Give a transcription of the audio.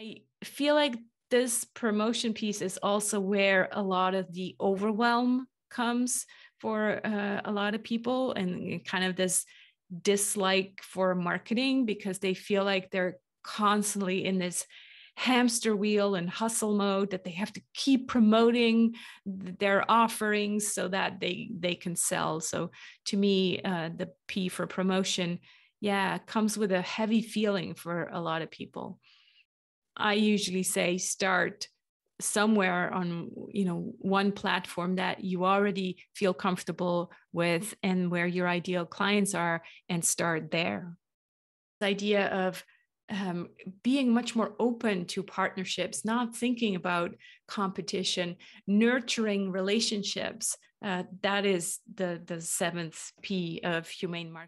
I feel like this promotion piece is also where a lot of the overwhelm comes for uh, a lot of people and kind of this dislike for marketing because they feel like they're constantly in this hamster wheel and hustle mode that they have to keep promoting their offerings so that they they can sell. So to me uh, the p for promotion yeah comes with a heavy feeling for a lot of people i usually say start somewhere on you know one platform that you already feel comfortable with and where your ideal clients are and start there the idea of um, being much more open to partnerships, not thinking about competition, nurturing relationships. Uh, that is the, the seventh P of humane marketing.